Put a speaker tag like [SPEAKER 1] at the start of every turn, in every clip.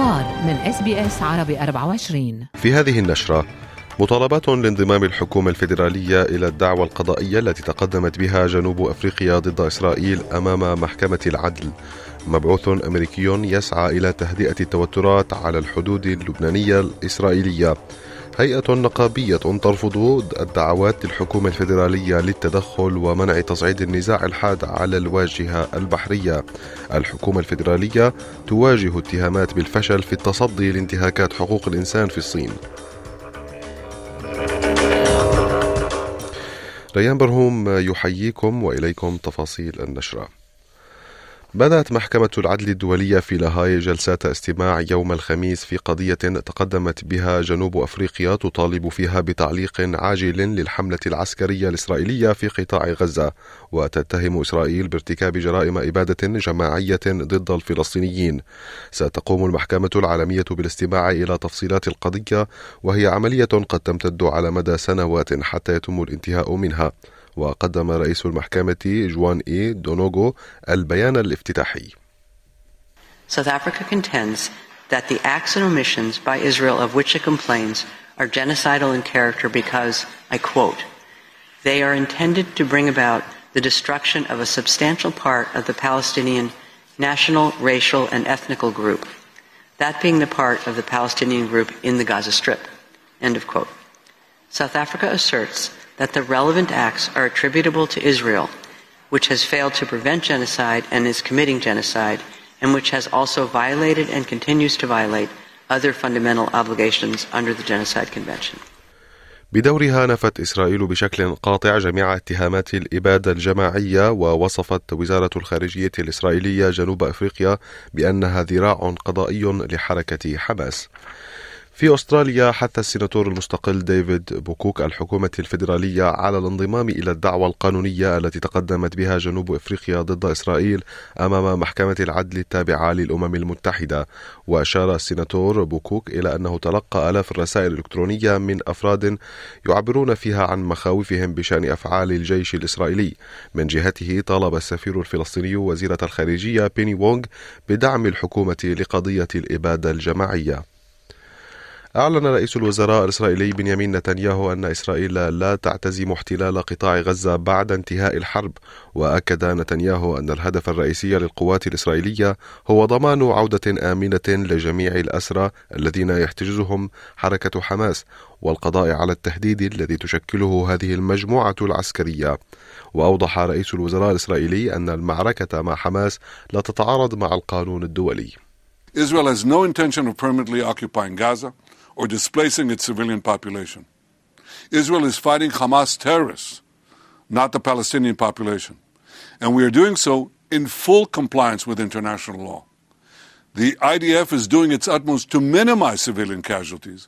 [SPEAKER 1] الأخبار من إس بي إس عربي 24
[SPEAKER 2] في هذه النشرة مطالبات لانضمام الحكومة الفيدرالية إلى الدعوى القضائية التي تقدمت بها جنوب أفريقيا ضد إسرائيل أمام محكمة العدل. مبعوث أمريكي يسعى إلى تهدئة التوترات على الحدود اللبنانية الإسرائيلية. هيئة نقابية ترفض الدعوات للحكومة الفيدرالية للتدخل ومنع تصعيد النزاع الحاد على الواجهة البحرية. الحكومة الفيدرالية تواجه اتهامات بالفشل في التصدي لانتهاكات حقوق الإنسان في الصين. ريان برهوم يحييكم وإليكم تفاصيل النشرة بدأت محكمة العدل الدولية في لاهاي جلسات استماع يوم الخميس في قضية تقدمت بها جنوب أفريقيا تطالب فيها بتعليق عاجل للحملة العسكرية الإسرائيلية في قطاع غزة. وتتهم إسرائيل بارتكاب جرائم إبادة جماعية ضد الفلسطينيين. ستقوم المحكمة العالمية بالاستماع إلى تفصيلات القضية وهي عملية قد تمتد على مدى سنوات حتى يتم الانتهاء منها. وقدم رئيس المحكمة جوان إي دونوغو البيان الافتتاحي
[SPEAKER 3] South Africa contends that the acts and omissions by Israel of which it complains are genocidal in character because, I quote, they are intended to bring about the destruction of a substantial part of the Palestinian national, racial, and ethnical group, that being the part of the Palestinian group in the Gaza Strip. End of quote. South Africa asserts that the relevant acts are attributable to Israel, which has failed to prevent genocide and is committing genocide, and which has also violated and continues to violate other fundamental obligations under the Genocide Convention.
[SPEAKER 2] بدورها نفت إسرائيل بشكل قاطع جميع اتهامات الإبادة الجماعية ووصفت وزارة الخارجية الإسرائيلية جنوب أفريقيا بأنها ذراع قضائي لحركة حماس. في أستراليا حث السيناتور المستقل ديفيد بوكوك الحكومة الفيدرالية على الانضمام إلى الدعوى القانونية التي تقدمت بها جنوب أفريقيا ضد إسرائيل أمام محكمة العدل التابعة للأمم المتحدة. وأشار السيناتور بوكوك إلى أنه تلقى آلاف الرسائل الإلكترونية من أفراد يعبرون فيها عن مخاوفهم بشأن أفعال الجيش الإسرائيلي. من جهته طالب السفير الفلسطيني وزيرة الخارجية بيني وونغ بدعم الحكومة لقضية الإبادة الجماعية. أعلن رئيس الوزراء الإسرائيلي بنيامين نتنياهو أن إسرائيل لا تعتزم احتلال قطاع غزة بعد انتهاء الحرب وأكد نتنياهو أن الهدف الرئيسي للقوات الإسرائيلية هو ضمان عودة آمنة لجميع الأسرى الذين يحتجزهم حركة حماس والقضاء على التهديد الذي تشكله هذه المجموعة العسكرية وأوضح رئيس الوزراء الإسرائيلي أن المعركة مع حماس لا تتعارض مع القانون الدولي
[SPEAKER 4] Israel has no intention of permanently occupying Gaza. Or displacing its civilian population. Israel is fighting Hamas terrorists, not the Palestinian population. And we are doing so in full compliance with international law. The IDF is doing its utmost to minimize civilian casualties,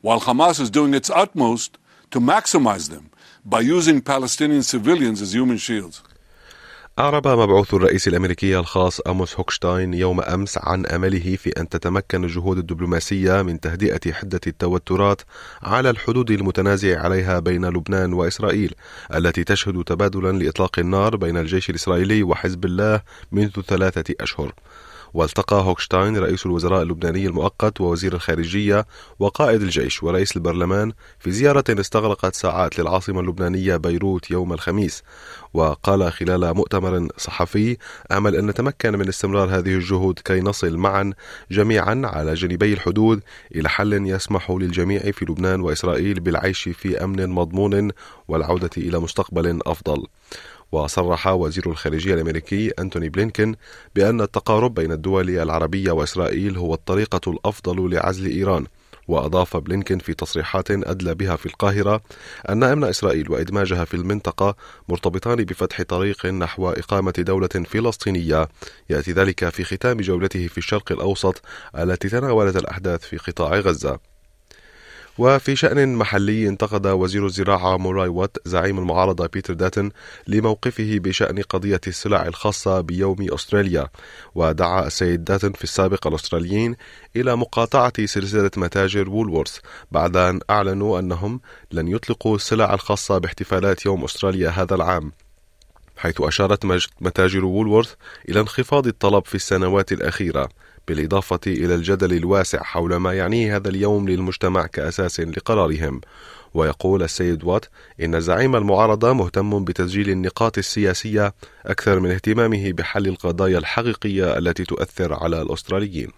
[SPEAKER 4] while Hamas is doing its utmost to maximize them by using Palestinian civilians as human shields.
[SPEAKER 2] أعرب مبعوث الرئيس الأمريكي الخاص أموس هوكشتاين يوم أمس عن أمله في أن تتمكن الجهود الدبلوماسية من تهدئة حدة التوترات على الحدود المتنازع عليها بين لبنان وإسرائيل التي تشهد تبادلا لإطلاق النار بين الجيش الإسرائيلي وحزب الله منذ ثلاثة أشهر. والتقى هوكشتاين رئيس الوزراء اللبناني المؤقت ووزير الخارجية وقائد الجيش ورئيس البرلمان في زيارة استغرقت ساعات للعاصمة اللبنانية بيروت يوم الخميس. وقال خلال مؤتمر صحفي أمل أن نتمكن من استمرار هذه الجهود كي نصل معا جميعا على جانبي الحدود إلى حل يسمح للجميع في لبنان وإسرائيل بالعيش في أمن مضمون والعودة إلى مستقبل أفضل. وصرح وزير الخارجية الأمريكي أنتوني بلينكن بأن التقارب بين الدول العربية وإسرائيل هو الطريقة الأفضل لعزل إيران. وأضاف بلينكن في تصريحات أدلى بها في القاهرة أن أمن إسرائيل وإدماجها في المنطقة مرتبطان بفتح طريق نحو إقامة دولة فلسطينية. يأتي ذلك في ختام جولته في الشرق الأوسط التي تناولت الأحداث في قطاع غزة. وفي شأن محلي انتقد وزير الزراعة موراي وات زعيم المعارضة بيتر داتن لموقفه بشأن قضية السلع الخاصة بيوم أستراليا. ودعا السيد داتن في السابق الأستراليين إلى مقاطعة سلسلة متاجر وولورث بعد أن أعلنوا أنهم لن يطلقوا السلع الخاصة باحتفالات يوم أستراليا هذا العام. حيث أشارت متاجر وولورث إلى انخفاض الطلب في السنوات الأخيرة. بالإضافة إلى الجدل الواسع حول ما يعنيه هذا اليوم للمجتمع كأساس لقرارهم ويقول السيد وات إن زعيم المعارضة مهتم بتسجيل النقاط السياسية أكثر من اهتمامه بحل القضايا الحقيقية التي تؤثر على الأستراليين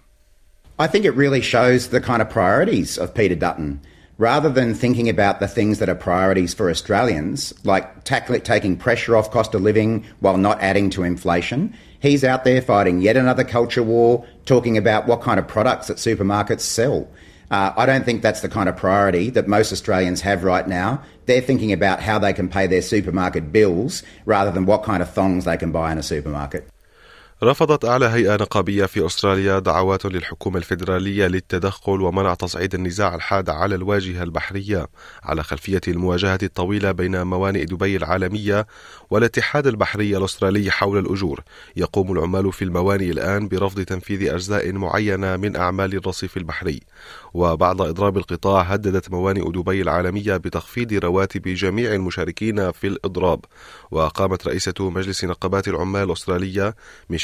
[SPEAKER 5] I think it really shows the kind of priorities of Peter Dutton. Rather than thinking about the things that are priorities for Australians, like tackle, taking pressure off cost of living while not adding to inflation, he's out there fighting yet another culture war, talking about what kind of products that supermarkets sell. Uh, I don't think that's the kind of priority that most Australians have right now. They're thinking about how they can pay their supermarket bills rather than what kind of thongs they can buy in a supermarket.
[SPEAKER 2] رفضت أعلى هيئة نقابية في أستراليا دعوات للحكومة الفيدرالية للتدخل ومنع تصعيد النزاع الحاد على الواجهة البحرية على خلفية المواجهة الطويلة بين موانئ دبي العالمية والاتحاد البحري الأسترالي حول الأجور. يقوم العمال في الموانئ الآن برفض تنفيذ أجزاء معينة من أعمال الرصيف البحري. وبعد إضراب القطاع هددت موانئ دبي العالمية بتخفيض رواتب جميع المشاركين في الإضراب. وقامت رئيسة مجلس نقابات العمال الأسترالية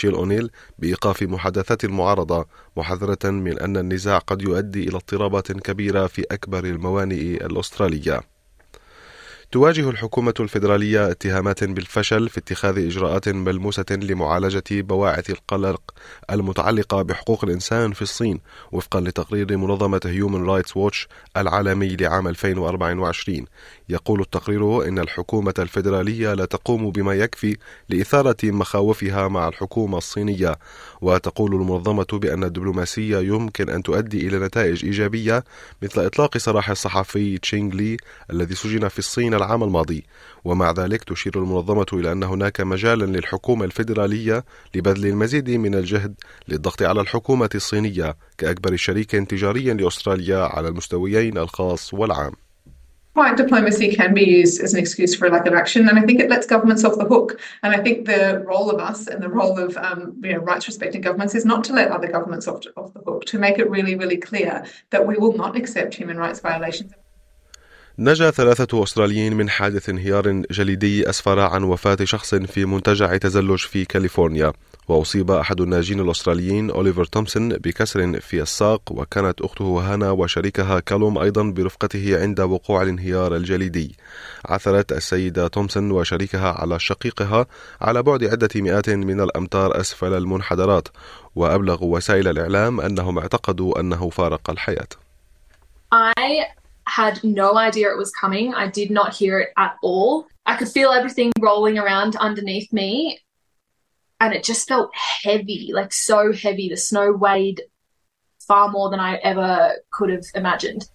[SPEAKER 2] أونيل بإيقاف محادثات المعارضة محذرة من أن النزاع قد يؤدي إلى اضطرابات كبيرة في أكبر الموانئ الأسترالية. تواجه الحكومة الفيدرالية اتهامات بالفشل في اتخاذ إجراءات ملموسة لمعالجة بواعث القلق المتعلقة بحقوق الإنسان في الصين وفقا لتقرير منظمة هيومن رايتس ووتش العالمي لعام 2024 يقول التقرير إن الحكومة الفيدرالية لا تقوم بما يكفي لإثارة مخاوفها مع الحكومة الصينية. وتقول المنظمة بأن الدبلوماسية يمكن أن تؤدي إلى نتائج إيجابية مثل إطلاق سراح الصحفي تشينغ لي الذي سجن في الصين العام الماضي ومع ذلك تشير المنظمة إلى أن هناك مجالا للحكومة الفيدرالية لبذل المزيد من الجهد للضغط على الحكومة الصينية كأكبر شريك تجاري لأستراليا على المستويين الخاص والعام
[SPEAKER 6] Quiet diplomacy can be used as an excuse for a lack of action, and I think it lets governments off the hook. And I think the role of us and the role of um, you know, rights respecting governments is not to let other governments off, off the hook, to make it really, really clear that we will not accept human rights violations.
[SPEAKER 2] نجا ثلاثة أستراليين من حادث انهيار جليدي أسفر عن وفاة شخص في منتجع تزلج في كاليفورنيا. وأصيب أحد الناجين الأستراليين أوليفر تومسون بكسر في الساق وكانت أخته هانا وشريكها كالوم أيضا برفقته عند وقوع الانهيار الجليدي. عثرت السيدة تومسون وشريكها على شقيقها على بعد عدة مئات من الأمتار أسفل المنحدرات. وأبلغوا وسائل الإعلام أنهم اعتقدوا أنه فارق الحياة.
[SPEAKER 7] I had no idea it was coming. I did not hear it at all. I could feel everything rolling around underneath me and it just felt heavy, like so heavy. The snow weighed far more than I ever could have imagined.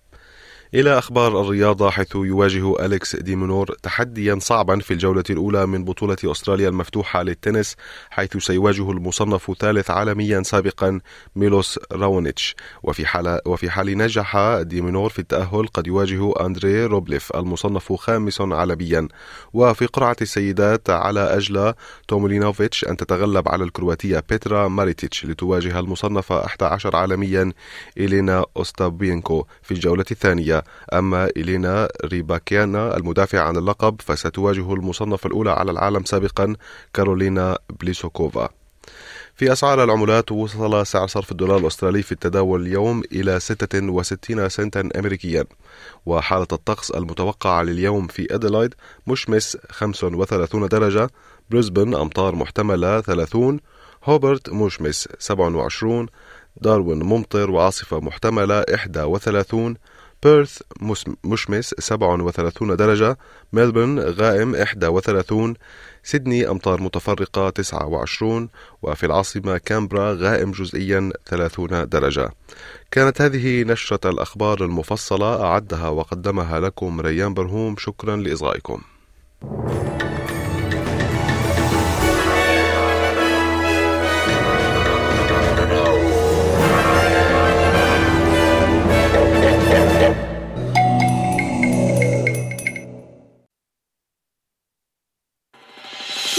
[SPEAKER 2] إلى أخبار الرياضة حيث يواجه أليكس ديمونور تحديا صعبا في الجولة الأولى من بطولة أستراليا المفتوحة للتنس حيث سيواجه المصنف ثالث عالميا سابقا ميلوس راونيتش. وفي حال وفي حال نجح ديمونور في التأهل قد يواجه أندري روبليف المصنف خامس عالميا. وفي قرعة السيدات على أيلا توملانوفيتش أن تتغلب على الكرواتية بيترا ماريتيتش لتواجه المصنفة 11 عالميا إلينا أوستابينكو في الجولة الثانية. أما إلينا ريباكينا المدافع عن اللقب فستواجه المصنف الأولى على العالم سابقا كارولينا بليسوكوفا. في أسعار العملات وصل سعر صرف الدولار الأسترالي في التداول اليوم إلى 66 سنتا أمريكيا. وحالة الطقس المتوقعة لليوم في أديلايد مشمس 35 درجة بريسبن أمطار محتملة 30 هوبرت مشمس 27 داروين ممطر وعاصفة محتملة 31 بيرث مشمس 37 درجة. ملبورن غائم 31 سيدني أمطار متفرقة 29 وفي العاصمة كامبرا غائم جزئيا 30 درجة. كانت هذه نشرة الأخبار المفصلة. أعدها وقدمها لكم ريان برهوم. شكرا لإصغائكم.